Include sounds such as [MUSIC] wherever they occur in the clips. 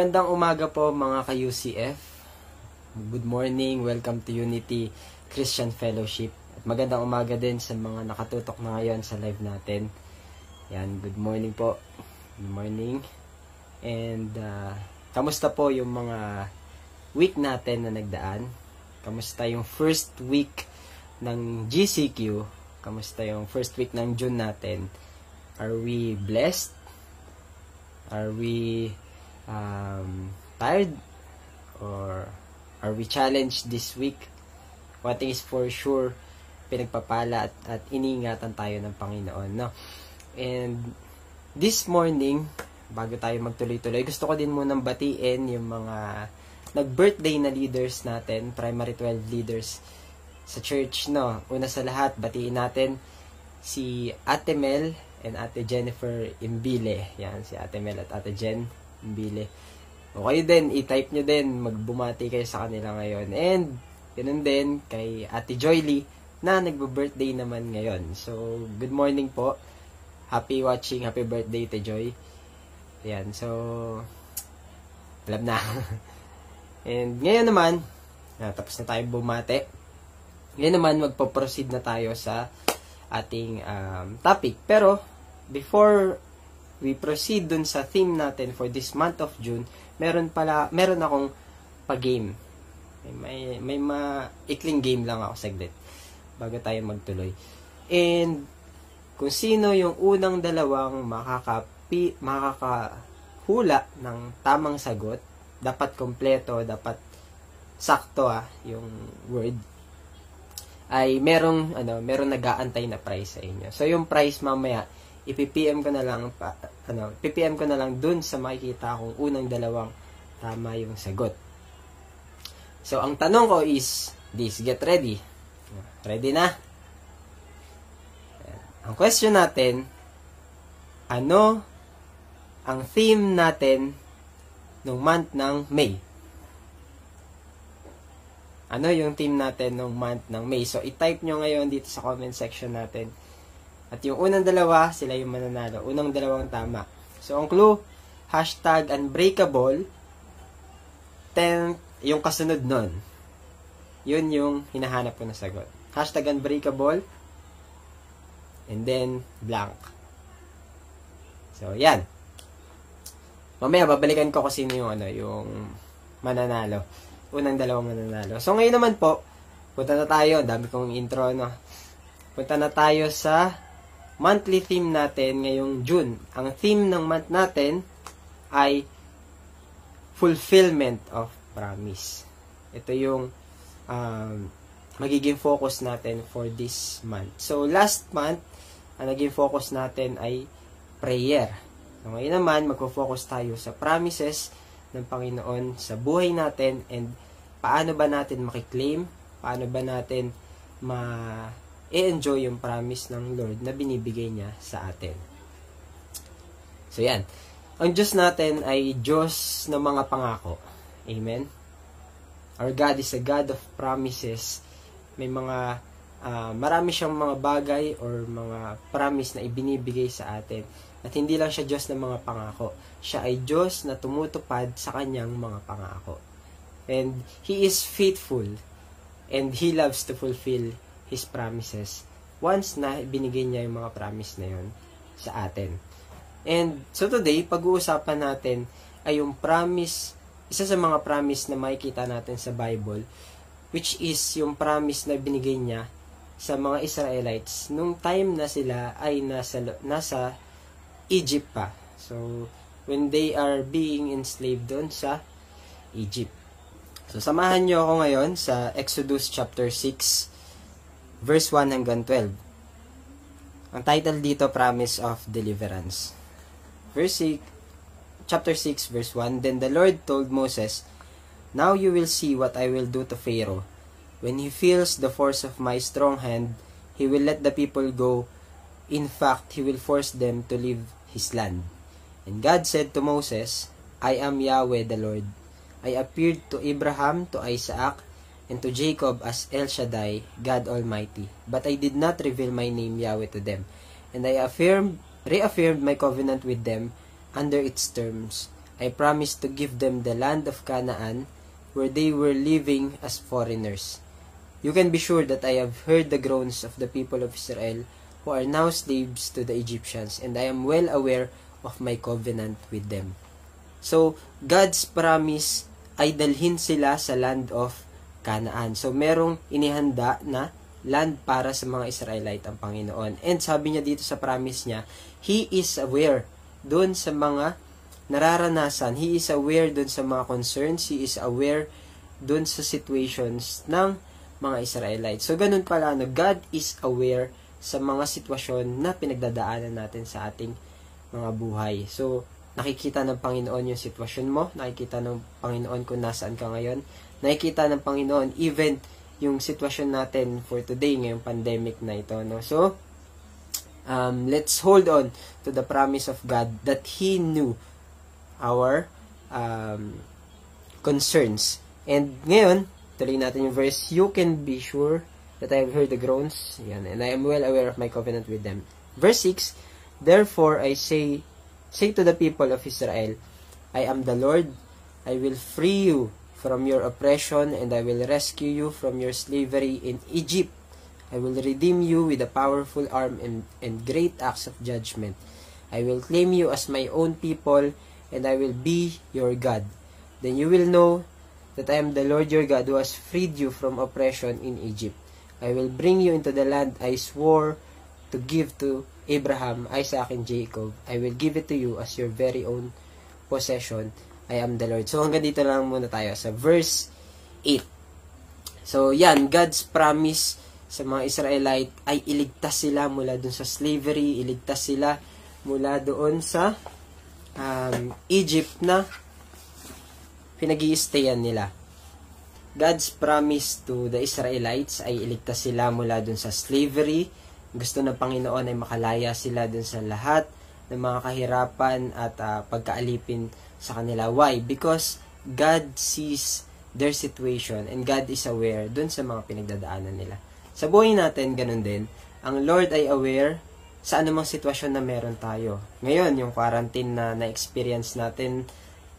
Magandang umaga po mga ka-UCF. Good morning, welcome to Unity Christian Fellowship. At magandang umaga din sa mga nakatutok na ngayon sa live natin. Yan, good morning po. Good morning. And, uh, kamusta po yung mga week natin na nagdaan? Kamusta yung first week ng GCQ? Kamusta yung first week ng June natin? Are we blessed? Are we um, tired? Or are we challenged this week? One thing is for sure, pinagpapala at, at iniingatan tayo ng Panginoon. No? And this morning, bago tayo magtuloy-tuloy, gusto ko din munang batiin yung mga nag-birthday na leaders natin, primary 12 leaders sa church, no. Una sa lahat, batiin natin si Ate Mel and Ate Jennifer Imbile. Yan, si Ate Mel at Ate Jen Imbile. O kayo din, i-type nyo din, magbumati kayo sa kanila ngayon. And, ganun din kay Ate Joyly na nagbo-birthday naman ngayon. So, good morning po. Happy watching, happy birthday, Te Joy. Yan, so, alam na. [LAUGHS] And ngayon naman, na, tapos na tayo bumate. Ngayon naman, magpo-proceed na tayo sa ating um, topic. Pero, before we proceed dun sa theme natin for this month of June, meron pala, meron akong pa-game. May, may, may maikling game lang ako saglit bago tayo magtuloy. And, kung sino yung unang dalawang makakapi, makakahula ng tamang sagot, dapat kompleto, dapat sakto ah, yung word, ay merong, ano, merong nag-aantay na prize sa inyo. So, yung prize mamaya, ipipm ko na lang, pa, ano, ppm ko na lang dun sa makikita kung unang dalawang tama yung sagot. So, ang tanong ko is, this, get ready. Ready na? Ang question natin, ano ang theme natin nung month ng May? Ano yung theme natin nung month ng May? So, i-type nyo ngayon dito sa comment section natin. At yung unang dalawa, sila yung mananalo. Unang dalawang tama. So, ang clue, hashtag unbreakable, then, yung kasunod nun. Yun yung hinahanap ko na sagot. Hashtag unbreakable, and then blank. So, yan. Mamaya, babalikan ko sino yung, ano, yung mananalo. Unang dalawang mananalo. So, ngayon naman po, punta na tayo. Dami kong intro, no? Punta na tayo sa monthly theme natin ngayong June. Ang theme ng month natin ay fulfillment of promise. Ito yung um, magiging focus natin for this month. So, last month, ang naging focus natin ay prayer. So, ngayon naman, magpo-focus tayo sa promises ng Panginoon sa buhay natin and paano ba natin makiklaim, paano ba natin ma-enjoy yung promise ng Lord na binibigay niya sa atin. So, yan. Ang Diyos natin ay Diyos ng mga pangako. Amen? Our God is a God of promises. May mga uh, marami siyang mga bagay or mga promise na ibinibigay sa atin. At hindi lang siya Diyos ng mga pangako. Siya ay Diyos na tumutupad sa kanyang mga pangako. And He is faithful and He loves to fulfill His promises once na binigay niya yung mga promise na yon sa atin. And so today, pag-uusapan natin ay yung promise, isa sa mga promise na makikita natin sa Bible, which is yung promise na binigay niya sa mga Israelites nung time na sila ay nasa nasa Egypt pa. So when they are being enslaved doon sa Egypt. So samahan niyo ako ngayon sa Exodus chapter 6 verse 1 hanggang 12. Ang title dito Promise of Deliverance. Verse 6 chapter 6 verse 1 Then the Lord told Moses, Now you will see what I will do to Pharaoh When he feels the force of my strong hand, he will let the people go. In fact, he will force them to leave his land. And God said to Moses, I am Yahweh the Lord. I appeared to Abraham, to Isaac, and to Jacob as El Shaddai, God Almighty. But I did not reveal my name Yahweh to them. And I affirmed, reaffirmed my covenant with them under its terms. I promised to give them the land of Canaan where they were living as foreigners. You can be sure that I have heard the groans of the people of Israel who are now slaves to the Egyptians, and I am well aware of my covenant with them. So, God's promise ay dalhin sila sa land of Canaan. So, merong inihanda na land para sa mga Israelite ang Panginoon. And sabi niya dito sa promise niya, He is aware doon sa mga nararanasan. He is aware doon sa mga concerns. He is aware doon sa situations ng mga Israelites. So, ganun pala, no, God is aware sa mga sitwasyon na pinagdadaanan natin sa ating mga buhay. So, nakikita ng Panginoon yung sitwasyon mo, nakikita ng Panginoon kung nasaan ka ngayon, nakikita ng Panginoon even yung sitwasyon natin for today, ngayong pandemic na ito. No? So, um, let's hold on to the promise of God that He knew our um, concerns. And ngayon, tuloy natin yung verse, You can be sure that I have heard the groans, yan, and I am well aware of my covenant with them. Verse 6, Therefore I say, say to the people of Israel, I am the Lord, I will free you from your oppression, and I will rescue you from your slavery in Egypt. I will redeem you with a powerful arm and, and great acts of judgment. I will claim you as my own people, and I will be your God. Then you will know that I am the Lord your God who has freed you from oppression in Egypt. I will bring you into the land I swore to give to Abraham, Isaac, and Jacob. I will give it to you as your very own possession. I am the Lord. So, hanggang dito lang muna tayo sa verse 8. So, yan, God's promise sa mga Israelite ay iligtas sila mula dun sa slavery, iligtas sila mula doon sa um, Egypt na pinag nila. God's promise to the Israelites ay iligtas sila mula dun sa slavery. Gusto ng Panginoon ay makalaya sila dun sa lahat ng mga kahirapan at uh, pagkaalipin sa kanila. Why? Because God sees their situation and God is aware dun sa mga pinagdadaanan nila. Sa buhay natin, ganun din. Ang Lord ay aware sa anumang sitwasyon na meron tayo. Ngayon, yung quarantine na na-experience natin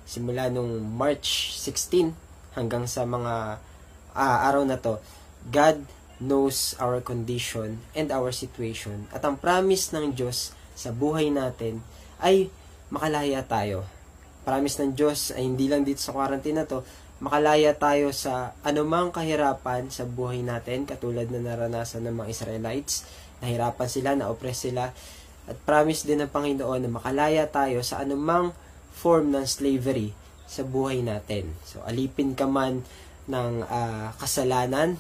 simula nung March 16, hanggang sa mga ah, araw na to, God knows our condition and our situation. At ang promise ng Diyos sa buhay natin ay makalaya tayo. Promise ng Diyos ay hindi lang dito sa quarantine na to, makalaya tayo sa anumang kahirapan sa buhay natin, katulad na naranasan ng mga Israelites. Nahirapan sila, na-oppress sila. At promise din ng Panginoon na makalaya tayo sa anumang form ng slavery sa buhay natin. So, alipin ka man ng uh, kasalanan,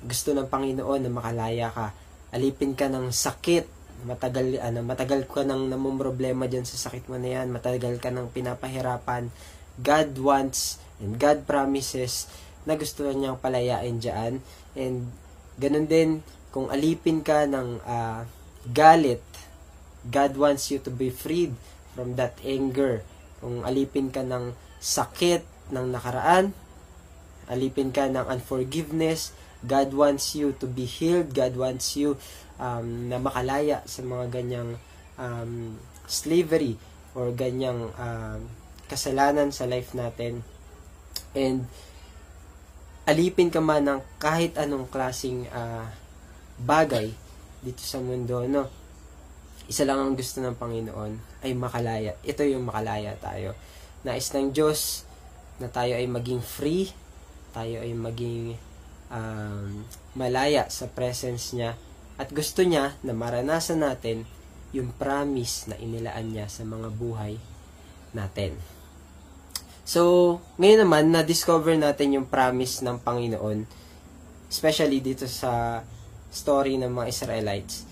gusto ng Panginoon na makalaya ka. Alipin ka ng sakit, matagal ano matagal ka nang namumroblema diyan sa sakit mo na yan, matagal ka nang pinapahirapan. God wants and God promises na gusto niyang palayain diyan. And ganun din kung alipin ka ng uh, galit, God wants you to be freed from that anger. Kung alipin ka ng sakit ng nakaraan, alipin ka ng unforgiveness, God wants you to be healed, God wants you um, na makalaya sa mga ganyang um, slavery or ganyang um, kasalanan sa life natin. And alipin ka man ng kahit anong klasing uh, bagay dito sa mundo, no? Isa lang ang gusto ng Panginoon ay makalaya. Ito yung makalaya tayo. Nais ng Diyos na tayo ay maging free, tayo ay maging um, malaya sa presence niya at gusto niya na maranasan natin yung promise na inilaan niya sa mga buhay natin. So, ngayon naman, na-discover natin yung promise ng Panginoon, especially dito sa story ng mga Israelites.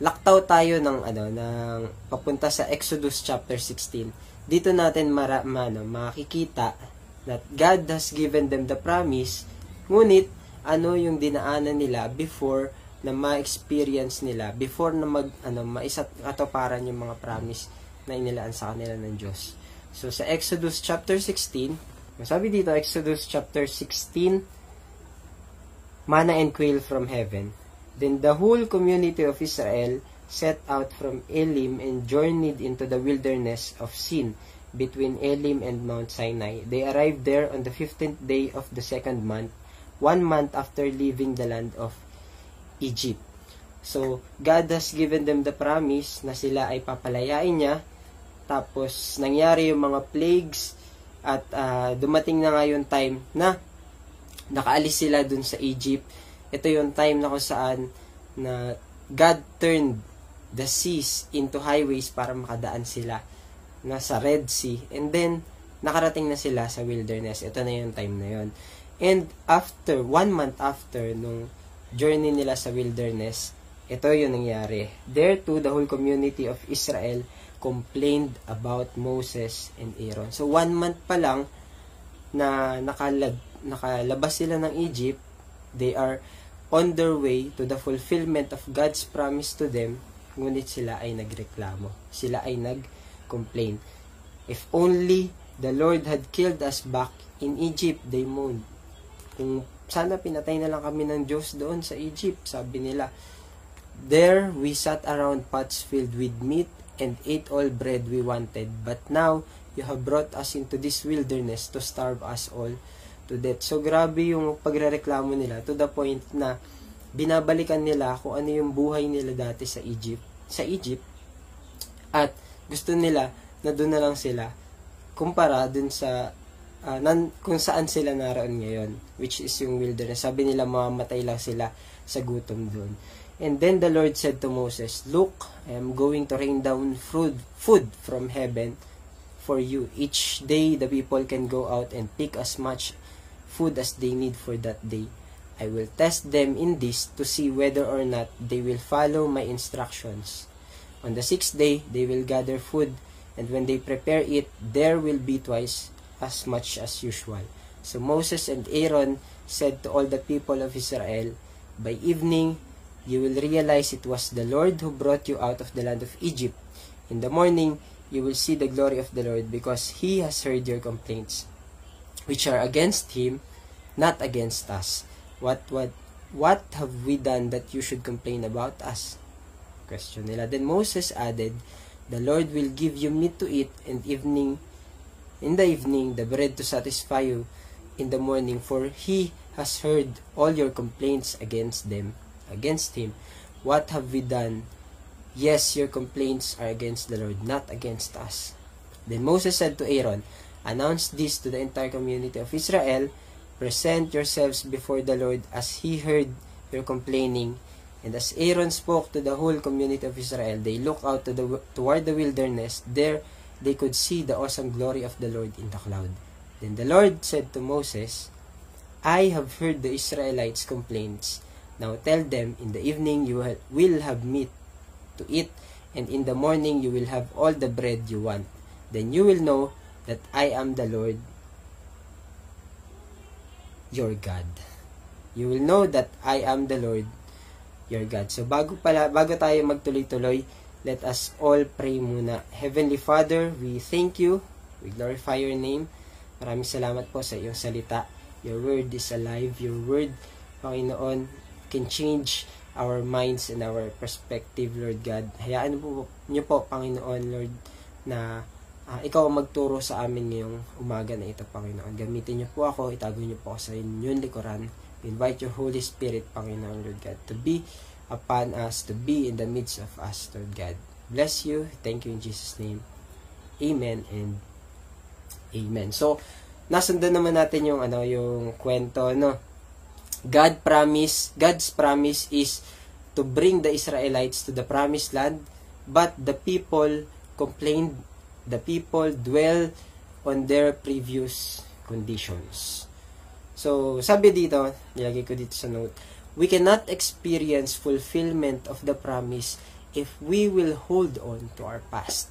Laktaw tayo ng ano ng papunta sa Exodus chapter 16 dito natin mara, ano, makikita that God has given them the promise, ngunit ano yung dinaanan nila before na ma-experience nila, before na mag, ano, maisat katuparan yung mga promise na inilaan sa kanila ng Diyos. So, sa Exodus chapter 16, sabi dito, Exodus chapter 16, manna and quail from heaven. Then the whole community of Israel set out from Elim and journeyed into the wilderness of Sin. between Elim and Mount Sinai. They arrived there on the 15th day of the second month, one month after leaving the land of Egypt. So, God has given them the promise na sila ay papalayain niya. Tapos, nangyari yung mga plagues at uh, dumating na nga yung time na nakaalis sila dun sa Egypt. Ito yung time na kung saan na God turned the seas into highways para makadaan sila nasa Red Sea, and then, nakarating na sila sa wilderness. Ito na yung time na yon And after, one month after, nung journey nila sa wilderness, ito yung nangyari. There too, the whole community of Israel complained about Moses and Aaron. So, one month pa lang na nakalab, nakalabas sila ng Egypt, they are on their way to the fulfillment of God's promise to them, ngunit sila ay nagreklamo. Sila ay nag complain. If only the Lord had killed us back in Egypt, they moaned. Kung sana pinatay na lang kami ng Diyos doon sa Egypt, sabi nila. There we sat around pots filled with meat and ate all bread we wanted. But now, you have brought us into this wilderness to starve us all to death. So, grabe yung pagrereklamo nila to the point na binabalikan nila kung ano yung buhay nila dati sa Egypt. Sa Egypt. At gusto nila na doon na lang sila kumpara dun sa uh, nan, kung saan sila naroon ngayon which is yung wilderness. Sabi nila mamamatay lang sila sa gutom doon. And then the Lord said to Moses look I am going to rain down food food from heaven for you. Each day the people can go out and pick as much food as they need for that day. I will test them in this to see whether or not they will follow my instructions. On the sixth day, they will gather food, and when they prepare it, there will be twice as much as usual. So Moses and Aaron said to all the people of Israel, By evening, you will realize it was the Lord who brought you out of the land of Egypt. In the morning, you will see the glory of the Lord, because he has heard your complaints, which are against him, not against us. What, what, what have we done that you should complain about us? question nila. Then Moses added, The Lord will give you meat to eat and evening in the evening the bread to satisfy you in the morning for he has heard all your complaints against them against him. What have we done? Yes your complaints are against the Lord not against us. Then Moses said to Aaron announce this to the entire community of Israel. Present yourselves before the Lord as he heard your complaining. And as Aaron spoke to the whole community of Israel, they looked out to the, toward the wilderness. There they could see the awesome glory of the Lord in the cloud. Then the Lord said to Moses, I have heard the Israelites' complaints. Now tell them, in the evening you will have meat to eat, and in the morning you will have all the bread you want. Then you will know that I am the Lord your God. You will know that I am the Lord your God. So bago pala bago tayo magtuloy-tuloy, let us all pray muna. Heavenly Father, we thank you. We glorify your name. Maraming salamat po sa iyong salita. Your word is alive. Your word, Panginoon, can change our minds and our perspective, Lord God. Hayaan po niyo po, Panginoon, Lord, na uh, ikaw ang magturo sa amin ngayong umaga na ito, Panginoon. Gamitin niyo po ako, itago niyo po ako sa inyong likuran invite your Holy Spirit, Panginoon Lord God, to be upon us, to be in the midst of us, Lord God. Bless you. Thank you in Jesus' name. Amen and Amen. So, nasundan naman natin yung ano yung kwento no. God promise, God's promise is to bring the Israelites to the promised land, but the people complained, the people dwell on their previous conditions. So, sabi dito, nilagay ko dito sa note, we cannot experience fulfillment of the promise if we will hold on to our past.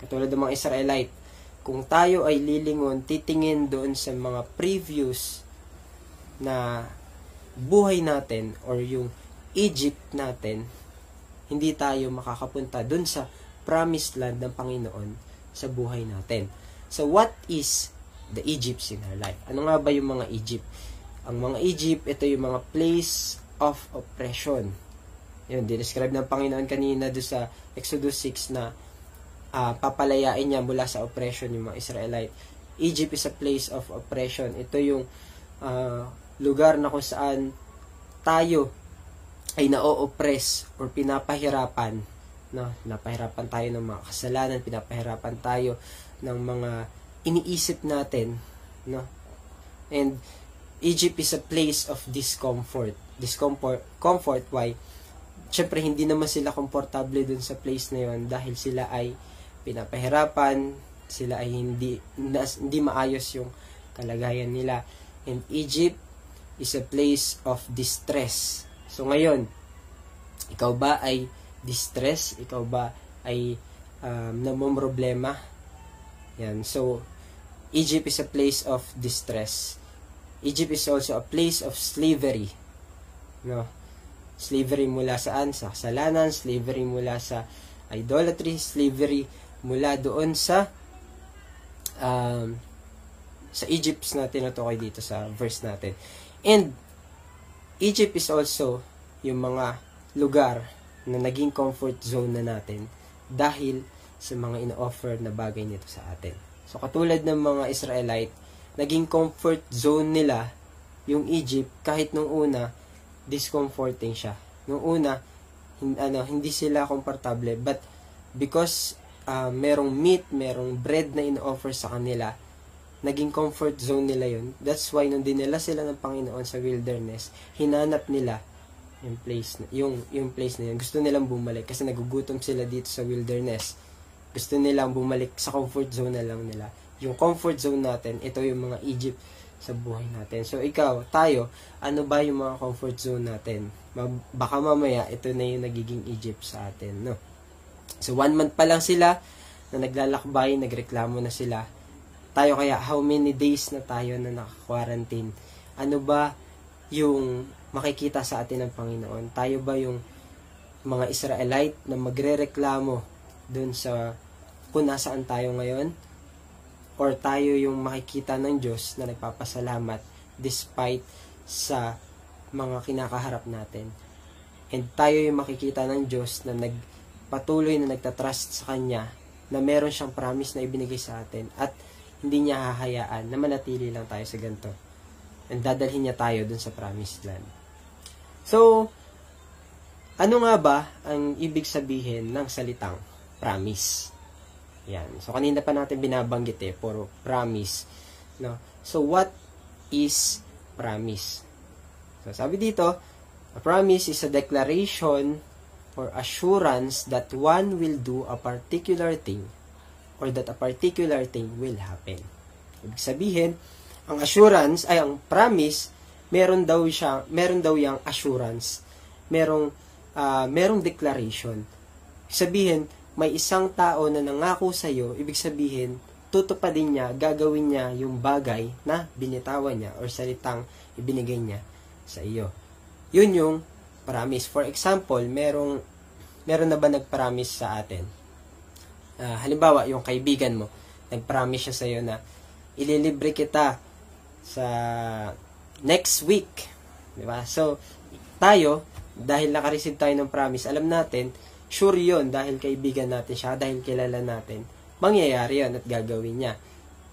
Katulad ng mga Israelite, kung tayo ay lilingon, titingin doon sa mga previous na buhay natin or yung Egypt natin, hindi tayo makakapunta doon sa promised land ng Panginoon sa buhay natin. So what is the Egypts in her life. Ano nga ba yung mga Egypt? Ang mga Egypt, ito yung mga place of oppression. Yun, describe ng Panginoon kanina do sa Exodus 6 na uh, papalayain niya mula sa oppression yung mga Israelite. Egypt is a place of oppression. Ito yung uh, lugar na kung saan tayo ay na-oppress or pinapahirapan. No? Pinapahirapan tayo ng mga kasalanan, pinapahirapan tayo ng mga iniisip natin. No? And Egypt is a place of discomfort. Discomfort, comfort, why? Siyempre, hindi naman sila komportable dun sa place na yon dahil sila ay pinapahirapan, sila ay hindi hindi maayos yung kalagayan nila. And Egypt is a place of distress. So ngayon, ikaw ba ay distress? Ikaw ba ay um, namomroblema? Yan. So, Egypt is a place of distress. Egypt is also a place of slavery. No? Slavery mula saan? Sa kasalanan, slavery mula sa idolatry, slavery mula doon sa um, sa Egypt na tinutukoy dito sa verse natin. And Egypt is also yung mga lugar na naging comfort zone na natin dahil sa mga ino-offer na bagay nito sa atin. So katulad ng mga Israelite, naging comfort zone nila yung Egypt kahit nung una discomforting siya. Nung una hin, ano hindi sila komportable but because uh, merong meat, merong bread na ino-offer sa kanila, naging comfort zone nila yun. That's why nung dinala sila ng Panginoon sa wilderness, hinanap nila yung place na, yung yung place na yun. Gusto nilang bumalik kasi nagugutom sila dito sa wilderness. Gusto nilang bumalik sa comfort zone na lang nila. Yung comfort zone natin, ito yung mga Egypt sa buhay natin. So ikaw, tayo, ano ba yung mga comfort zone natin? Baka mamaya ito na yung nagiging Egypt sa atin, no? So, one month pa lang sila na naglalakbay, nagreklamo na sila. Tayo kaya, how many days na tayo na naka-quarantine? Ano ba yung makikita sa atin ng Panginoon? Tayo ba yung mga Israelite na magre-reklamo dun sa kung nasaan tayo ngayon? Or tayo yung makikita ng Diyos na nagpapasalamat despite sa mga kinakaharap natin? And tayo yung makikita ng Diyos na nag patuloy na nagtatrust sa Kanya na meron siyang promise na ibinigay sa atin at hindi niya hahayaan na manatili lang tayo sa ganito. And dadalhin niya tayo dun sa promised land. So, ano nga ba ang ibig sabihin ng salitang promise? Yan. So, kanina pa natin binabanggit eh, puro promise. No? So, what is promise? So, sabi dito, a promise is a declaration or assurance that one will do a particular thing or that a particular thing will happen. Ibig sabihin, ang assurance ay ang promise, meron daw siya, meron daw yang assurance. Merong uh, merong declaration. Ibig sabihin, may isang tao na nangako sa iyo, ibig sabihin, tutupadin niya, gagawin niya yung bagay na binitawan niya or salitang ibinigay niya sa iyo. Yun yung promise. For example, merong meron na ba nag-promise sa atin? Uh, halimbawa, yung kaibigan mo, nag-promise siya sa iyo na ililibre kita sa next week. Di ba? So, tayo, dahil naka-receive tayo ng promise, alam natin, sure yon dahil kaibigan natin siya, dahil kilala natin, mangyayari yon at gagawin niya.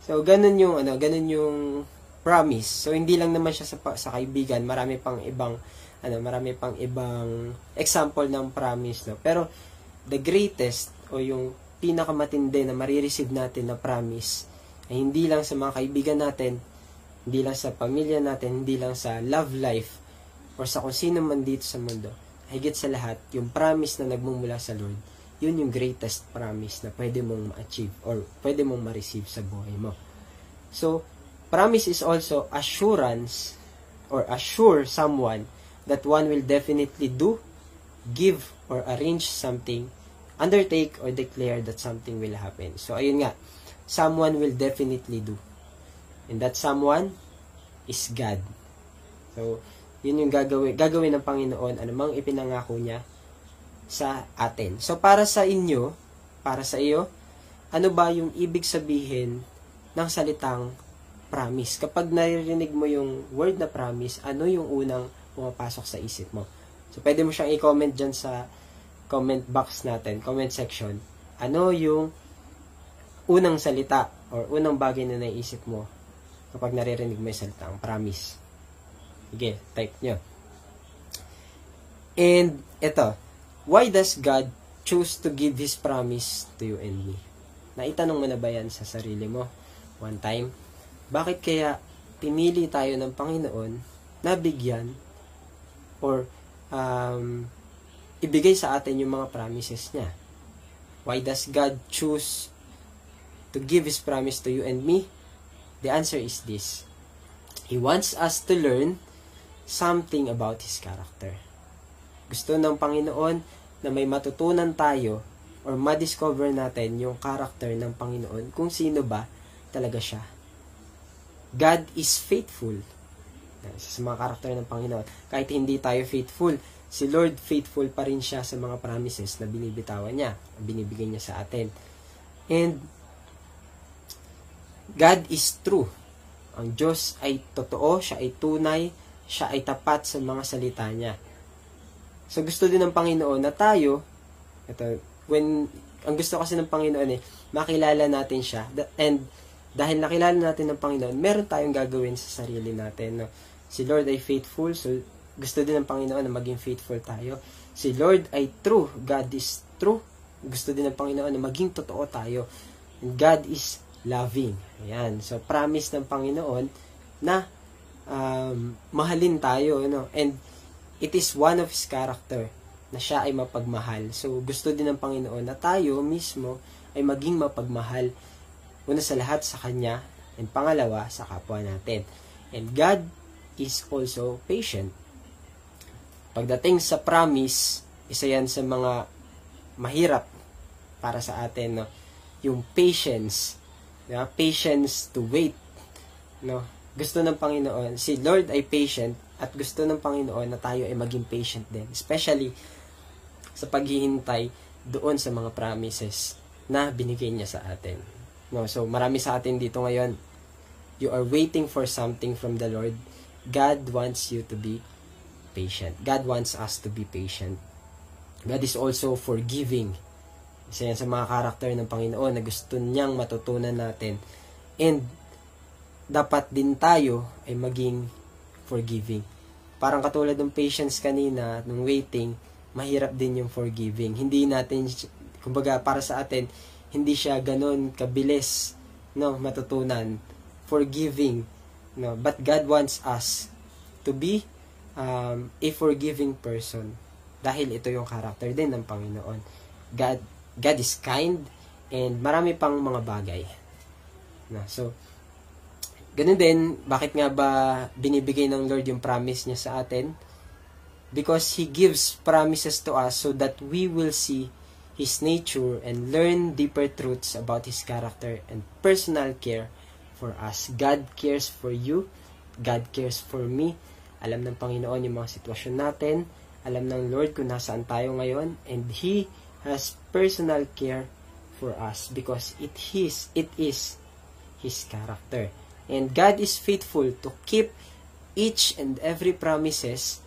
So, ganun yung, ano, ganun yung promise. So, hindi lang naman siya sa, sa kaibigan, marami pang ibang ano, marami pang ibang example ng promise, no? Pero, the greatest, o yung pinakamatindi na marireceive natin na promise, ay hindi lang sa mga kaibigan natin, hindi lang sa pamilya natin, hindi lang sa love life, or sa kung sino man dito sa mundo, higit sa lahat, yung promise na nagmumula sa Lord, yun yung greatest promise na pwede mong ma-achieve or pwede mong ma-receive sa buhay mo. So, promise is also assurance or assure someone that one will definitely do, give, or arrange something, undertake, or declare that something will happen. So, ayun nga, someone will definitely do. And that someone is God. So, yun yung gagawin, gagawin ng Panginoon, anumang ipinangako niya sa atin. So, para sa inyo, para sa iyo, ano ba yung ibig sabihin ng salitang promise? Kapag naririnig mo yung word na promise, ano yung unang pumapasok sa isip mo. So, pwede mo siyang i-comment dyan sa comment box natin, comment section. Ano yung unang salita or unang bagay na naisip mo kapag naririnig mo yung salita, ang promise. Sige, type nyo. And, ito, why does God choose to give His promise to you and me? Naitanong mo na ba yan sa sarili mo? One time? Bakit kaya pinili tayo ng Panginoon na bigyan or um, ibigay sa atin yung mga promises niya? Why does God choose to give His promise to you and me? The answer is this. He wants us to learn something about His character. Gusto ng Panginoon na may matutunan tayo or ma-discover natin yung character ng Panginoon kung sino ba talaga siya. God is faithful. Sa mga karakter ng Panginoon. Kahit hindi tayo faithful, si Lord faithful pa rin siya sa mga promises na binibitawan niya, binibigay niya sa atin. And God is true. Ang Diyos ay totoo, siya ay tunay, siya ay tapat sa mga salita niya. So gusto din ng Panginoon na tayo, ito, when, ang gusto kasi ng Panginoon eh, makilala natin siya. And dahil nakilala natin ng Panginoon, meron tayong gagawin sa sarili natin. No? Si Lord ay faithful, so gusto din ng Panginoon na maging faithful tayo. Si Lord ay true, God is true. Gusto din ng Panginoon na maging totoo tayo. And God is loving. Ayan. So, promise ng Panginoon na um, mahalin tayo. No? And it is one of His character na siya ay mapagmahal. So, gusto din ng Panginoon na tayo mismo ay maging mapagmahal. Una sa lahat sa Kanya, and pangalawa sa kapwa natin. And God is also patient. Pagdating sa promise, isa yan sa mga mahirap para sa atin, no? Yung patience Yeah, patience to wait. No? Gusto ng Panginoon, si Lord ay patient at gusto ng Panginoon na tayo ay maging patient din. Especially sa paghihintay doon sa mga promises na binigay niya sa atin. No, so marami sa atin dito ngayon, you are waiting for something from the Lord. God wants you to be patient. God wants us to be patient. God is also forgiving. Isa yan sa mga karakter ng Panginoon na gusto niyang matutunan natin. And, dapat din tayo ay maging forgiving. Parang katulad ng patience kanina, ng waiting, mahirap din yung forgiving. Hindi natin, kumbaga para sa atin, hindi siya ganun kabilis, no, matutunan. Forgiving, no. But God wants us to be um, a forgiving person. Dahil ito yung character din ng Panginoon. God God is kind, and marami pang mga bagay. Na, so, ganun din, bakit nga ba binibigay ng Lord yung promise niya sa atin? Because He gives promises to us so that we will see His nature and learn deeper truths about His character and personal care for us. God cares for you. God cares for me. Alam ng Panginoon yung mga sitwasyon natin. Alam ng Lord kung nasaan tayo ngayon. And He has personal care for us because it is it is his character and God is faithful to keep each and every promises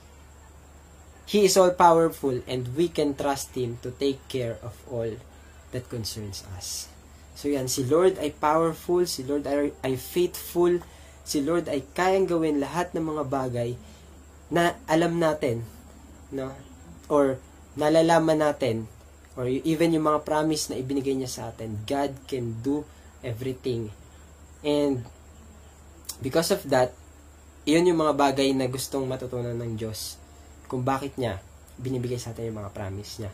he is all powerful and we can trust him to take care of all that concerns us. So yan si Lord ay powerful si Lord ay, ay faithful si Lord ay kayang gawin lahat ng mga bagay na alam natin no? Or nalalaman natin or even yung mga promise na ibinigay niya sa atin, God can do everything. And because of that, iyon yung mga bagay na gustong matutunan ng Diyos kung bakit niya binibigay sa atin yung mga promise niya.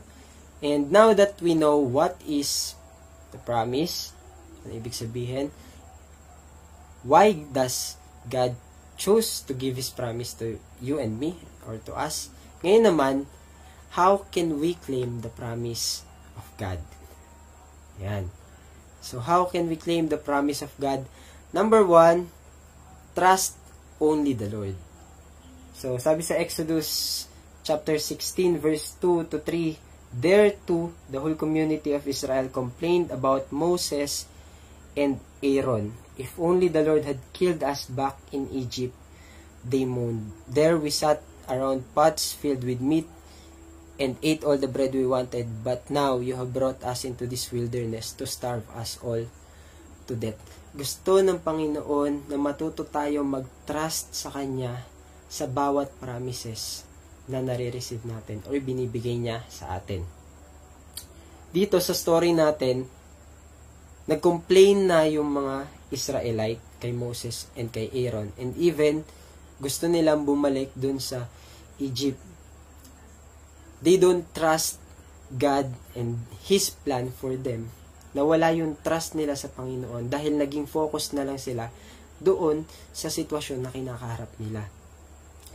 And now that we know what is the promise, ano ibig sabihin, why does God choose to give His promise to you and me or to us? Ngayon naman, how can we claim the promise of God? Yan. So, how can we claim the promise of God? Number one, trust only the Lord. So, sabi sa Exodus chapter 16, verse 2 to 3, There too, the whole community of Israel complained about Moses and Aaron. If only the Lord had killed us back in Egypt, they moaned. There we sat around pots filled with meat and ate all the bread we wanted, but now you have brought us into this wilderness to starve us all to death. Gusto ng Panginoon na matuto tayo mag-trust sa Kanya sa bawat promises na nare-receive natin or binibigay niya sa atin. Dito sa story natin, nag-complain na yung mga Israelite kay Moses and kay Aaron and even gusto nilang bumalik dun sa Egypt. They don't trust God and His plan for them nawala yung trust nila sa Panginoon dahil naging focus na lang sila doon sa sitwasyon na kinakaharap nila.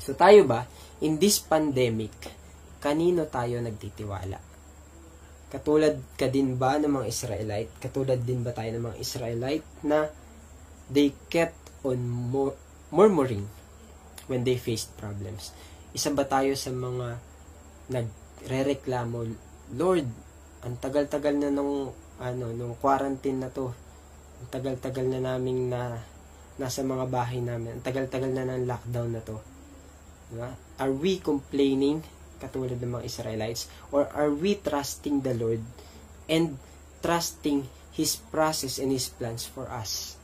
So tayo ba, in this pandemic, kanino tayo nagtitiwala? Katulad ka din ba ng mga Israelite? Katulad din ba tayo ng mga Israelite na they kept on mur- murmuring when they faced problems? Isa ba tayo sa mga nagre-reklamo, Lord, ang tagal-tagal na nung ano, nung quarantine na to, ang tagal-tagal na naming na nasa mga bahay namin. Ang tagal-tagal na ng lockdown na to. Diba? Are we complaining katulad ng mga Israelites or are we trusting the Lord and trusting His process and His plans for us?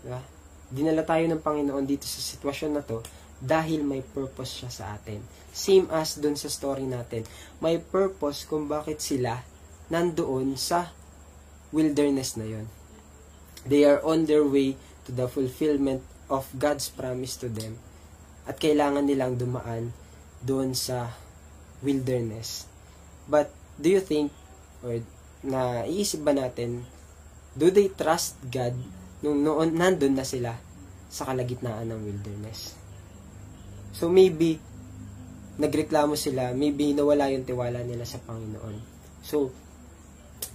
Diba? Dinala tayo ng Panginoon dito sa sitwasyon na to dahil may purpose siya sa atin. Same as dun sa story natin. May purpose kung bakit sila nandoon sa wilderness na yon. They are on their way to the fulfillment of God's promise to them at kailangan nilang dumaan doon sa wilderness. But do you think or na iisip ba natin do they trust God nung noon nandun na sila sa kalagitnaan ng wilderness? So maybe nagreklamo sila, maybe nawala yung tiwala nila sa Panginoon. So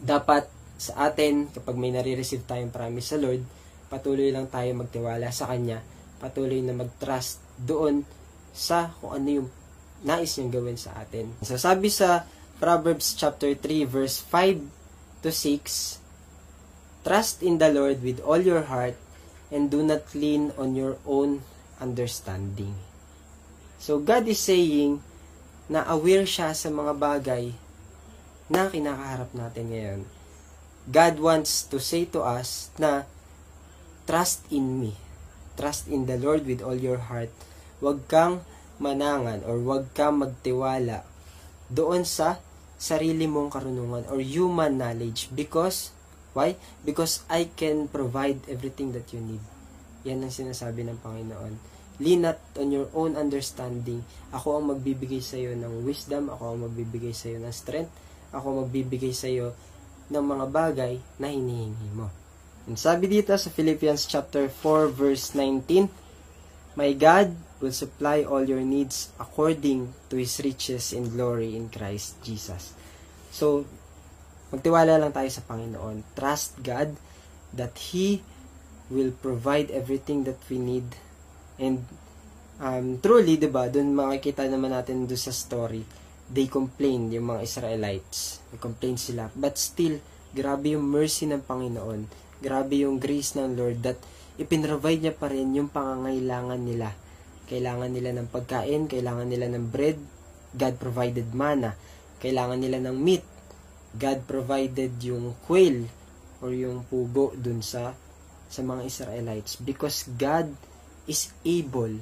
dapat sa atin, kapag may nare-receive tayong promise sa Lord, patuloy lang tayo magtiwala sa Kanya, patuloy na mag-trust doon sa kung ano yung nais niyang gawin sa atin. So, sabi sa Proverbs chapter 3 verse 5 to 6, Trust in the Lord with all your heart and do not lean on your own understanding. So, God is saying na aware siya sa mga bagay na kinakaharap natin ngayon God wants to say to us na trust in me. Trust in the Lord with all your heart. Huwag kang manangan or huwag kang magtiwala doon sa sarili mong karunungan or human knowledge because why? Because I can provide everything that you need. Yan ang sinasabi ng Panginoon. Lean not on your own understanding. Ako ang magbibigay sa iyo ng wisdom, ako ang magbibigay sa iyo ng strength, ako ang magbibigay sa iyo ng mga bagay na hinihingi mo. And sabi dito sa Philippians chapter 4 verse 19, My God will supply all your needs according to His riches in glory in Christ Jesus. So, magtiwala lang tayo sa Panginoon. Trust God that He will provide everything that we need. And um, truly, di ba, doon makikita naman natin doon sa story, they complained, yung mga Israelites. Nag-complain sila. But still, grabe yung mercy ng Panginoon. Grabe yung grace ng Lord that ipinrovide niya pa rin yung pangangailangan nila. Kailangan nila ng pagkain, kailangan nila ng bread, God provided manna. Kailangan nila ng meat, God provided yung quail or yung pugo dun sa sa mga Israelites because God is able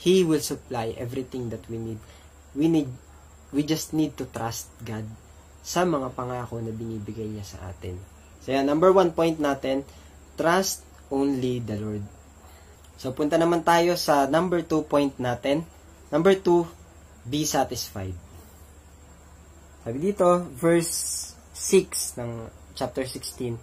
He will supply everything that we need. We need We just need to trust God sa mga pangako na binibigay niya sa atin. So yan, number one point natin, trust only the Lord. So punta naman tayo sa number two point natin. Number two, be satisfied. Sabi dito, verse 6 ng chapter 16.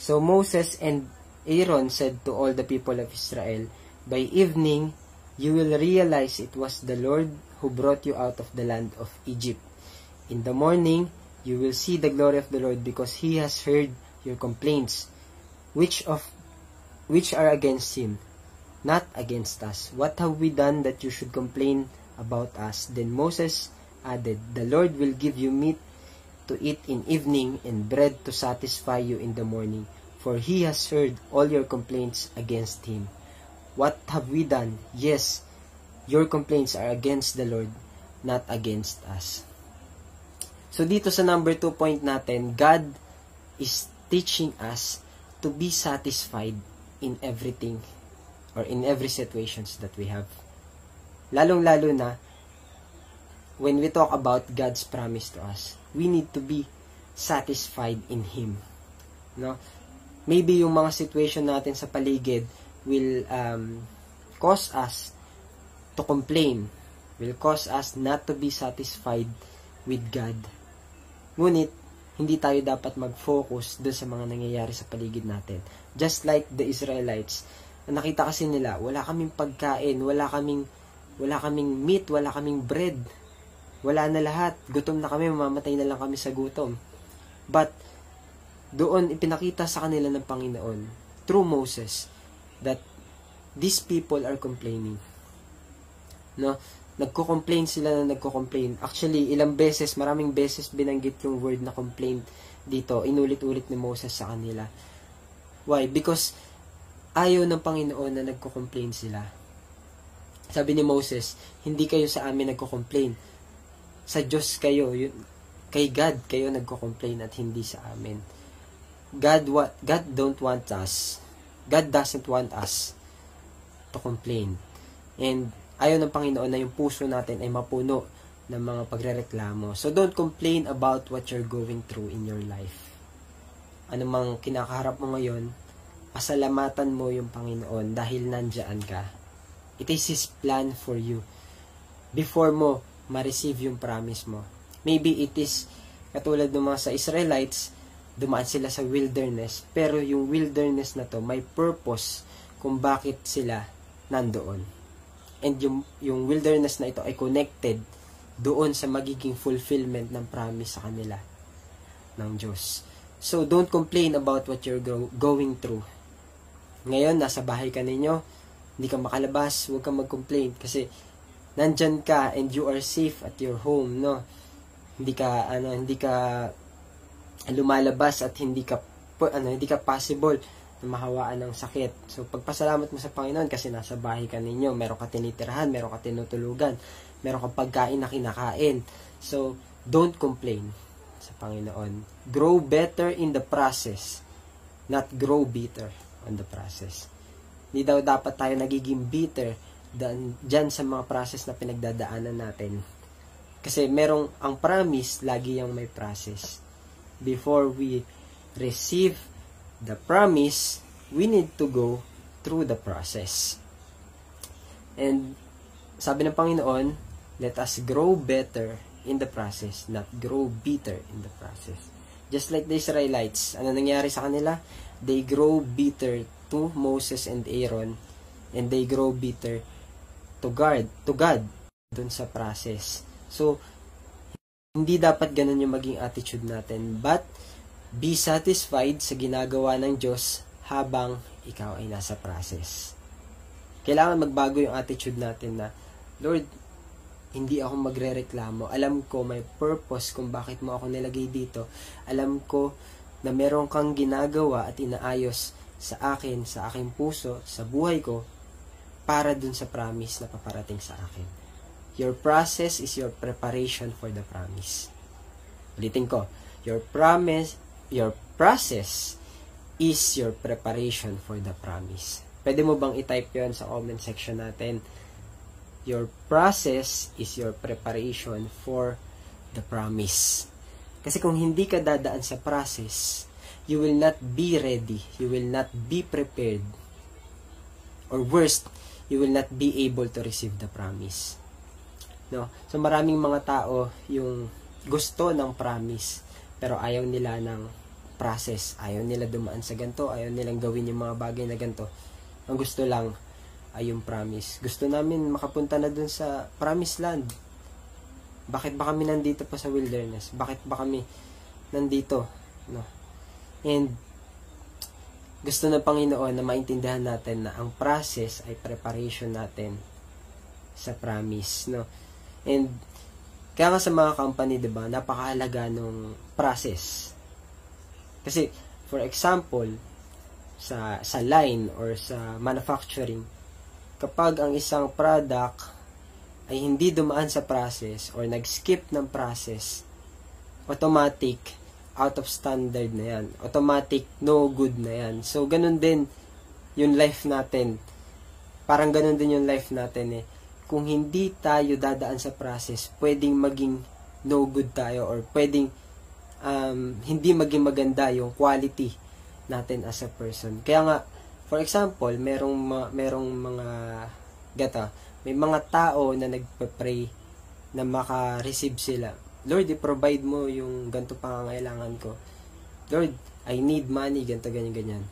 So Moses and Aaron said to all the people of Israel, By evening, you will realize it was the Lord who brought you out of the land of Egypt. In the morning, you will see the glory of the Lord because he has heard your complaints, which of which are against him, not against us. What have we done that you should complain about us? Then Moses added, The Lord will give you meat to eat in evening and bread to satisfy you in the morning, for he has heard all your complaints against him. What have we done? Yes, your complaints are against the Lord, not against us. So dito sa number 2 point natin, God is teaching us to be satisfied in everything or in every situations that we have. Lalong-lalo na when we talk about God's promise to us, we need to be satisfied in Him. No? Maybe yung mga situation natin sa paligid will um, cause us to complain, will cause us not to be satisfied with God. Ngunit, hindi tayo dapat mag-focus doon sa mga nangyayari sa paligid natin. Just like the Israelites, nakita kasi nila, wala kaming pagkain, wala kaming, wala kaming meat, wala kaming bread. Wala na lahat. Gutom na kami, mamamatay na lang kami sa gutom. But, doon ipinakita sa kanila ng Panginoon, through Moses, that these people are complaining. No? Nagko-complain sila na nagko-complain. Actually, ilang beses, maraming beses binanggit yung word na complain dito. Inulit-ulit ni Moses sa kanila. Why? Because ayaw ng Panginoon na nagko-complain sila. Sabi ni Moses, hindi kayo sa amin nagko-complain. Sa Diyos kayo, yun, kay God kayo nagko-complain at hindi sa amin. God what God don't want us. God doesn't want us to complain. And ayaw ng Panginoon na yung puso natin ay mapuno ng mga pagrereklamo. So don't complain about what you're going through in your life. Ano mang kinakaharap mo ngayon, pasalamatan mo yung Panginoon dahil nandyan ka. It is His plan for you. Before mo ma-receive yung promise mo. Maybe it is katulad ng mga sa Israelites, dumaan sila sa wilderness, pero yung wilderness na to may purpose kung bakit sila nandoon and yung, yung wilderness na ito ay connected doon sa magiging fulfillment ng promise sa kanila ng Diyos. So, don't complain about what you're go- going through. Ngayon, nasa bahay ka ninyo, hindi ka makalabas, huwag kang mag-complain kasi nandyan ka and you are safe at your home, no? Hindi ka, ano, hindi ka lumalabas at hindi ka, ano, hindi ka possible na mahawaan ng sakit. So, pagpasalamat mo sa Panginoon kasi nasa bahay ka ninyo, meron ka tinitirahan, meron ka tinutulugan, meron ka pagkain na kinakain. So, don't complain sa Panginoon. Grow better in the process, not grow bitter on the process. Hindi daw dapat tayo nagiging bitter dan, dyan sa mga process na pinagdadaanan natin. Kasi merong, ang promise, lagi yung may process. Before we receive the promise, we need to go through the process. And sabi ng Panginoon, let us grow better in the process, not grow bitter in the process. Just like the Israelites, ano nangyari sa kanila? They grow bitter to Moses and Aaron, and they grow bitter to God, to God, dun sa process. So, hindi dapat ganun yung maging attitude natin. But, Be satisfied sa ginagawa ng Diyos habang ikaw ay nasa process. Kailangan magbago yung attitude natin na, Lord, hindi ako magrereklamo. Alam ko may purpose kung bakit mo ako nilagay dito. Alam ko na meron kang ginagawa at inaayos sa akin, sa aking puso, sa buhay ko, para dun sa promise na paparating sa akin. Your process is your preparation for the promise. Ulitin ko, your promise your process is your preparation for the promise. Pwede mo bang i-type yon sa comment section natin? Your process is your preparation for the promise. Kasi kung hindi ka dadaan sa process, you will not be ready. You will not be prepared. Or worst, you will not be able to receive the promise. No? So maraming mga tao yung gusto ng promise pero ayaw nila ng process. Ayaw nila dumaan sa ganto, ayaw nilang gawin yung mga bagay na ganto. Ang gusto lang ay yung promise. Gusto namin makapunta na dun sa promised land. Bakit ba kami nandito pa sa wilderness? Bakit ba kami nandito? No. And gusto ng Panginoon na maintindihan natin na ang process ay preparation natin sa promise, no? And kaya nga sa mga company, 'di ba, napakahalaga nung process. Kasi for example, sa sa line or sa manufacturing, kapag ang isang product ay hindi dumaan sa process or nag-skip ng process, automatic out of standard na yan. Automatic, no good na yan. So, ganun din yung life natin. Parang ganun din yung life natin eh. Kung hindi tayo dadaan sa process, pwedeng maging no good tayo or pwedeng um, hindi maging maganda yung quality natin as a person. Kaya nga, for example, merong, merong mga, gata, may mga tao na nagpe-pray na maka-receive sila Lord, i-provide mo yung ganito pangangailangan ko. Lord, I need money, ganito, ganyan, ganyan.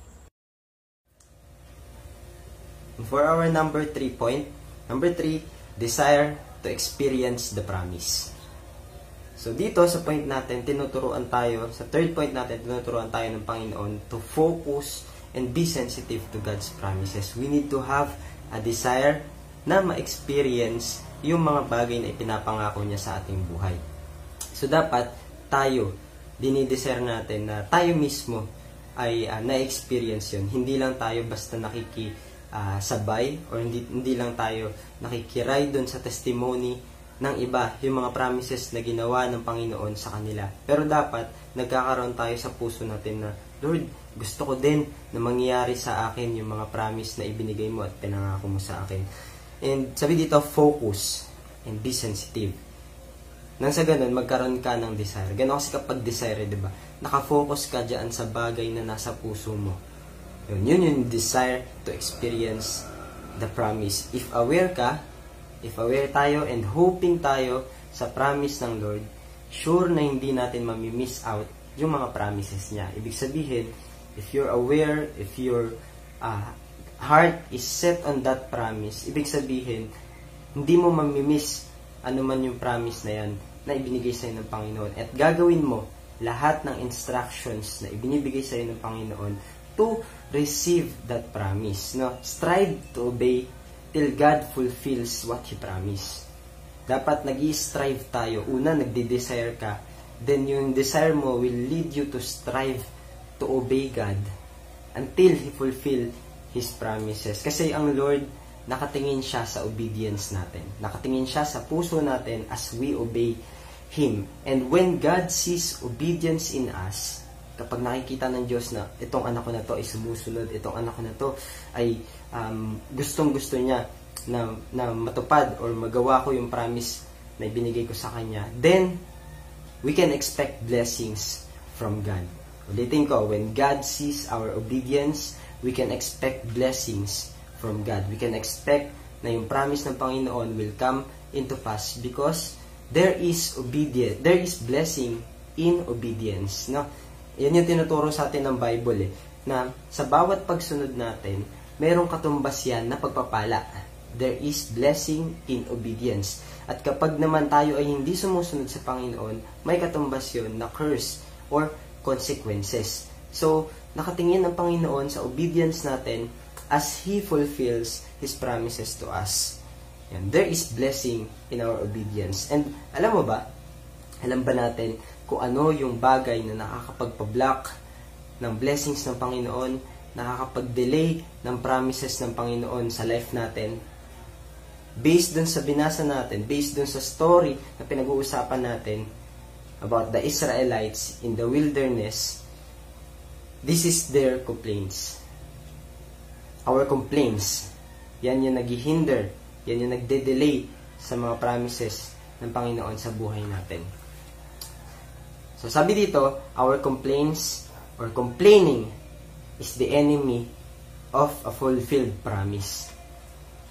For our number three point, number three, desire to experience the promise. So dito sa point natin, tinuturuan tayo, sa third point natin, tinuturuan tayo ng Panginoon to focus and be sensitive to God's promises. We need to have a desire na ma-experience yung mga bagay na ipinapangako niya sa ating buhay. So, dapat tayo, dinideser natin na tayo mismo ay uh, na-experience yun. Hindi lang tayo basta nakiki uh, sabay or hindi, hindi lang tayo nakikiray doon sa testimony ng iba, yung mga promises na ginawa ng Panginoon sa kanila. Pero dapat, nagkakaroon tayo sa puso natin na, Lord, gusto ko din na mangyari sa akin yung mga promise na ibinigay mo at pinangako mo sa akin. And sabi dito, focus and be sensitive. Nang sa ganun, magkaroon ka ng desire. Ganun kasi kapag desire, di ba? Nakafocus ka dyan sa bagay na nasa puso mo. Yun, yun yung desire to experience the promise. If aware ka, if aware tayo and hoping tayo sa promise ng Lord, sure na hindi natin mamimiss out yung mga promises niya. Ibig sabihin, if you're aware, if your uh, heart is set on that promise, ibig sabihin, hindi mo mamimiss ano man yung promise na yan na ibinigay sa ng Panginoon. At gagawin mo lahat ng instructions na ibinibigay sa ng Panginoon to receive that promise. No? Strive to obey till God fulfills what He promised. Dapat nag strive tayo. Una, nagde-desire ka. Then yung desire mo will lead you to strive to obey God until He fulfill His promises. Kasi ang Lord, nakatingin siya sa obedience natin. Nakatingin siya sa puso natin as we obey Him. And when God sees obedience in us, kapag nakikita ng Diyos na itong anak ko na to ay sumusunod, itong anak ko na to ay um, gustong gusto niya na, na matupad or magawa ko yung promise na ibinigay ko sa Kanya, then we can expect blessings from God. Ulitin ko, when God sees our obedience, we can expect blessings from God. We can expect na yung promise ng Panginoon will come into pass because there is obedience, there is blessing in obedience. No? Yan yung tinuturo sa atin ng Bible eh, na sa bawat pagsunod natin, merong katumbas yan na pagpapala. There is blessing in obedience. At kapag naman tayo ay hindi sumusunod sa Panginoon, may katumbas yun na curse or consequences. So, nakatingin ang Panginoon sa obedience natin as He fulfills His promises to us. Yan. There is blessing in our obedience. And alam mo ba, alam ba natin kung ano yung bagay na nakakapagpa-block ng blessings ng Panginoon, nakakapag-delay ng promises ng Panginoon sa life natin? Based dun sa binasa natin, based dun sa story na pinag-uusapan natin about the Israelites in the wilderness, this is their complaints our complaints. Yan yung naghihinder, yan yung nagde-delay sa mga promises ng Panginoon sa buhay natin. So sabi dito, our complaints or complaining is the enemy of a fulfilled promise.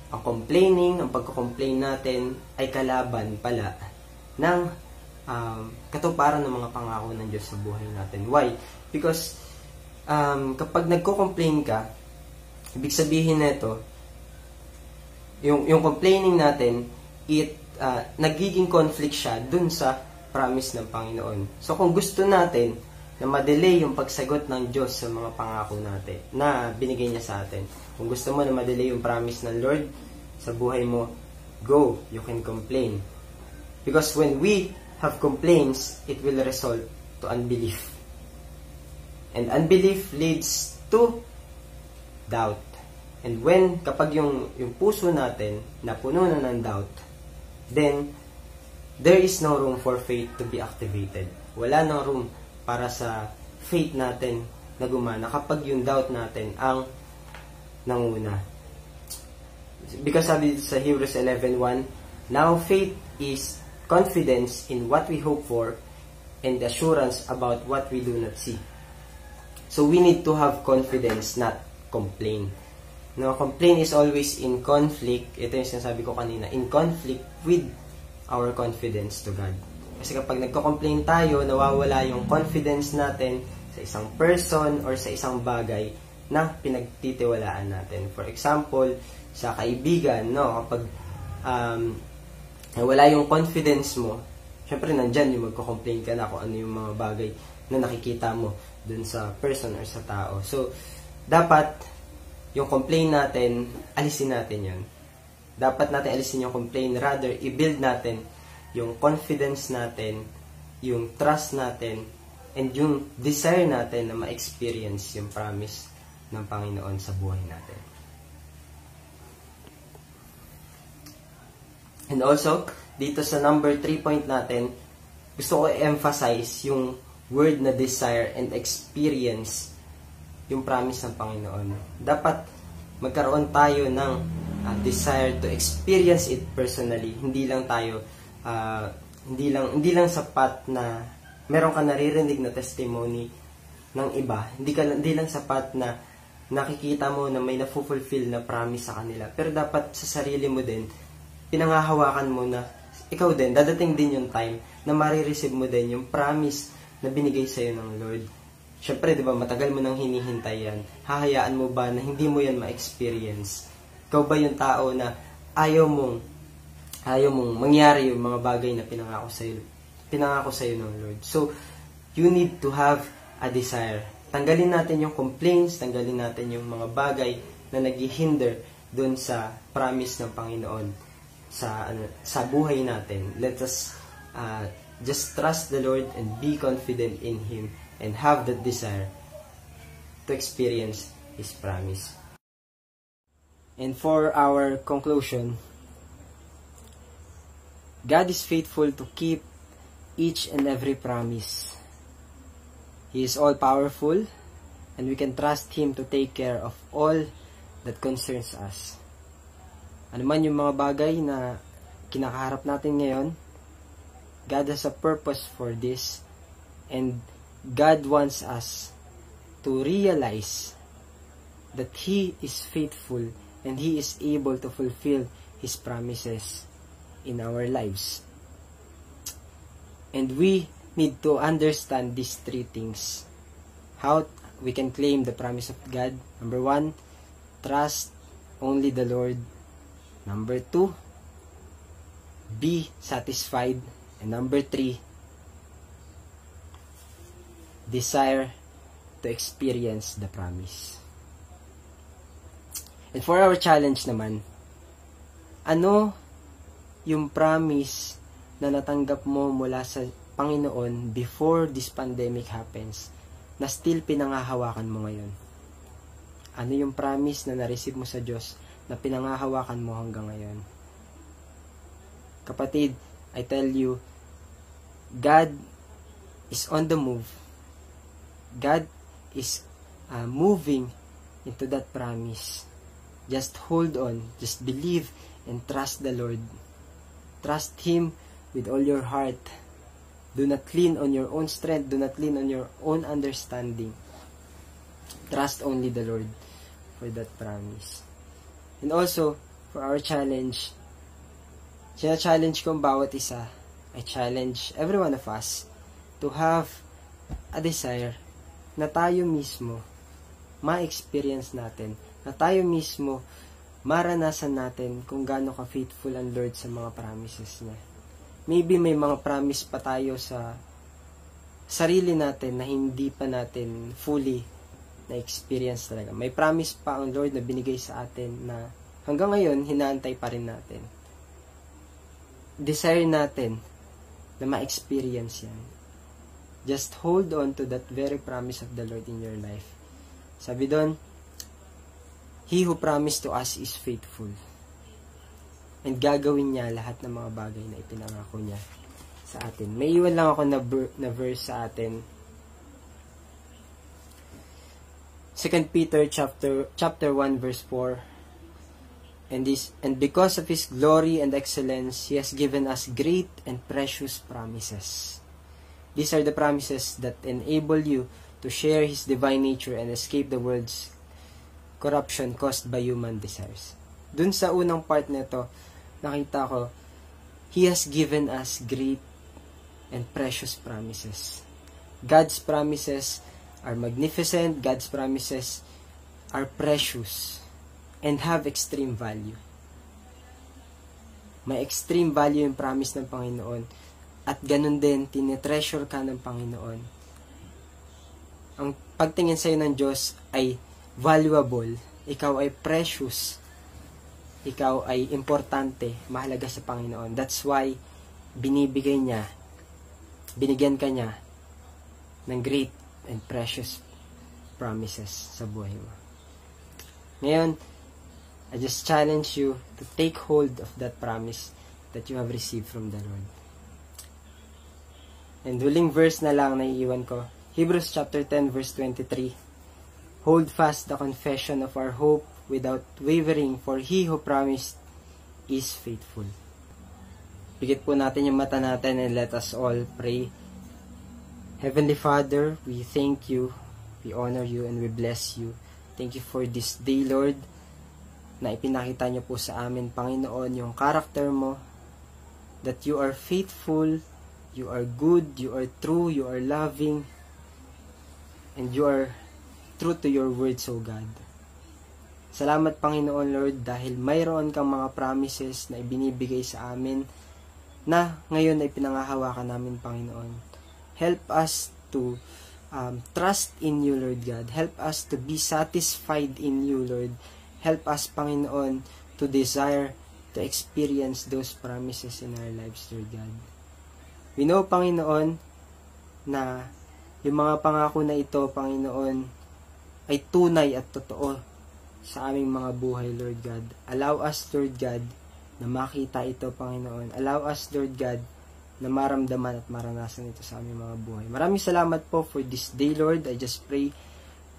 Ang complaining, ang pagko-complain natin ay kalaban pala ng um, katuparan ng mga pangako ng Diyos sa buhay natin. Why? Because um, kapag nagko-complain ka, Ibig sabihin nito, yung, yung complaining natin, it, uh, nagiging conflict siya dun sa promise ng Panginoon. So kung gusto natin na ma-delay yung pagsagot ng Diyos sa mga pangako natin na binigay niya sa atin. Kung gusto mo na ma-delay yung promise ng Lord sa buhay mo, go, you can complain. Because when we have complaints, it will result to unbelief. And unbelief leads to doubt. And when, kapag yung, yung puso natin napuno na ng doubt, then, there is no room for faith to be activated. Wala no room para sa faith natin na gumana kapag yung doubt natin ang nanguna. Because sabi sa Hebrews 11.1, Now faith is confidence in what we hope for and assurance about what we do not see. So we need to have confidence, not complain. No, complain is always in conflict. Ito yung sinasabi ko kanina, in conflict with our confidence to God. Kasi kapag nagko-complain tayo, nawawala yung confidence natin sa isang person or sa isang bagay na pinagtitiwalaan natin. For example, sa kaibigan, no, kapag um, wala yung confidence mo, syempre nandyan yung magko-complain ka na kung ano yung mga bagay na nakikita mo dun sa person or sa tao. So, dapat yung complain natin, alisin natin yun. Dapat natin alisin yung complain, rather, i-build natin yung confidence natin, yung trust natin, and yung desire natin na ma-experience yung promise ng Panginoon sa buhay natin. And also, dito sa number 3 point natin, gusto ko emphasize yung word na desire and experience yung promise ng Panginoon. Dapat magkaroon tayo ng uh, desire to experience it personally. Hindi lang tayo uh, hindi lang hindi lang sapat na meron ka naririnig na testimony ng iba. Hindi ka hindi lang sapat na nakikita mo na may na-fulfill na promise sa kanila. Pero dapat sa sarili mo din pinangahawakan mo na ikaw din, dadating din yung time na marireceive mo din yung promise na binigay sa'yo ng Lord. Siyempre, di ba, matagal mo nang hinihintay yan. Hahayaan mo ba na hindi mo yan ma-experience? Ikaw ba yung tao na ayaw mong, ayaw mong mangyari yung mga bagay na pinangako sa'yo, pinangako sa'yo ng Lord. So, you need to have a desire. Tanggalin natin yung complaints, tanggalin natin yung mga bagay na naghihinder doon sa promise ng Panginoon sa ano, sa buhay natin. Let us uh, just trust the Lord and be confident in Him and have that desire to experience His promise. And for our conclusion, God is faithful to keep each and every promise. He is all powerful and we can trust Him to take care of all that concerns us. Ano man yung mga bagay na kinakaharap natin ngayon, God has a purpose for this and God wants us to realize that He is faithful and He is able to fulfill His promises in our lives. And we need to understand these three things. How we can claim the promise of God. Number one, trust only the Lord. Number two, be satisfied. And number three, desire to experience the promise. And for our challenge naman, ano yung promise na natanggap mo mula sa Panginoon before this pandemic happens na still pinangahawakan mo ngayon? Ano yung promise na na-receive mo sa Diyos na pinangahawakan mo hanggang ngayon? Kapatid, I tell you, God is on the move God is uh, moving into that promise. Just hold on. Just believe and trust the Lord. Trust Him with all your heart. Do not lean on your own strength. Do not lean on your own understanding. Trust only the Lord for that promise. And also, for our challenge, sina-challenge ko ang bawat isa. I challenge every one of us to have a desire na tayo mismo ma-experience natin, na tayo mismo maranasan natin kung gaano ka-faithful ang Lord sa mga promises niya. Maybe may mga promise pa tayo sa sarili natin na hindi pa natin fully na-experience talaga. May promise pa ang Lord na binigay sa atin na hanggang ngayon, hinaantay pa rin natin. Desire natin na ma-experience yan. Just hold on to that very promise of the Lord in your life. Sabi doon, He who promised to us is faithful. And gagawin niya lahat ng mga bagay na ipinangako niya sa atin. May iwan lang ako na, na verse sa atin 2 Peter chapter chapter 1 verse 4 and this and because of his glory and excellence he has given us great and precious promises these are the promises that enable you to share his divine nature and escape the world's corruption caused by human desires dun sa unang part nito nakita ko he has given us great and precious promises God's promises are magnificent, God's promises are precious and have extreme value. May extreme value yung promise ng Panginoon at ganun din, tinetreasure ka ng Panginoon. Ang pagtingin sa'yo ng Diyos ay valuable, ikaw ay precious, ikaw ay importante, mahalaga sa Panginoon. That's why binibigay niya, binigyan ka niya ng great and precious promises sa buhay mo. Ngayon, I just challenge you to take hold of that promise that you have received from the Lord. And huling verse na lang na iiwan ko, Hebrews chapter 10 verse 23. Hold fast the confession of our hope without wavering, for he who promised is faithful. Pigit po natin yung mata natin and let us all pray Heavenly Father, we thank you, we honor you, and we bless you. Thank you for this day, Lord, na ipinakita niyo po sa amin, Panginoon, yung character mo, that you are faithful, you are good, you are true, you are loving, and you are true to your words, O God. Salamat, Panginoon, Lord, dahil mayroon kang mga promises na ibinibigay sa amin na ngayon ay pinangahawakan namin, Panginoon. Help us to um, trust in you, Lord God. Help us to be satisfied in you, Lord. Help us, Panginoon, to desire to experience those promises in our lives, Lord God. We know, Panginoon, na yung mga pangako na ito, Panginoon, ay tunay at totoo sa aming mga buhay, Lord God. Allow us, Lord God, na makita ito, Panginoon. Allow us, Lord God, na maramdaman at maranasan ito sa aming mga buhay. Maraming salamat po for this day, Lord. I just pray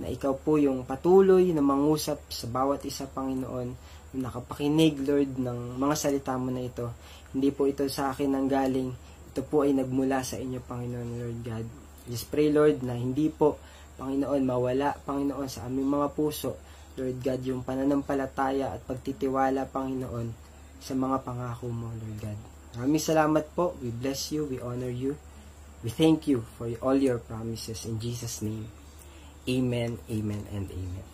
na ikaw po yung patuloy na mangusap sa bawat isa, Panginoon, na nakapakinig, Lord, ng mga salita mo na ito. Hindi po ito sa akin ang galing. Ito po ay nagmula sa inyo, Panginoon, Lord God. Just pray, Lord, na hindi po, Panginoon, mawala, Panginoon, sa aming mga puso, Lord God, yung pananampalataya at pagtitiwala, Panginoon, sa mga pangako mo, Lord God. Maraming salamat po. We bless you. We honor you. We thank you for all your promises in Jesus' name. Amen, amen, and amen.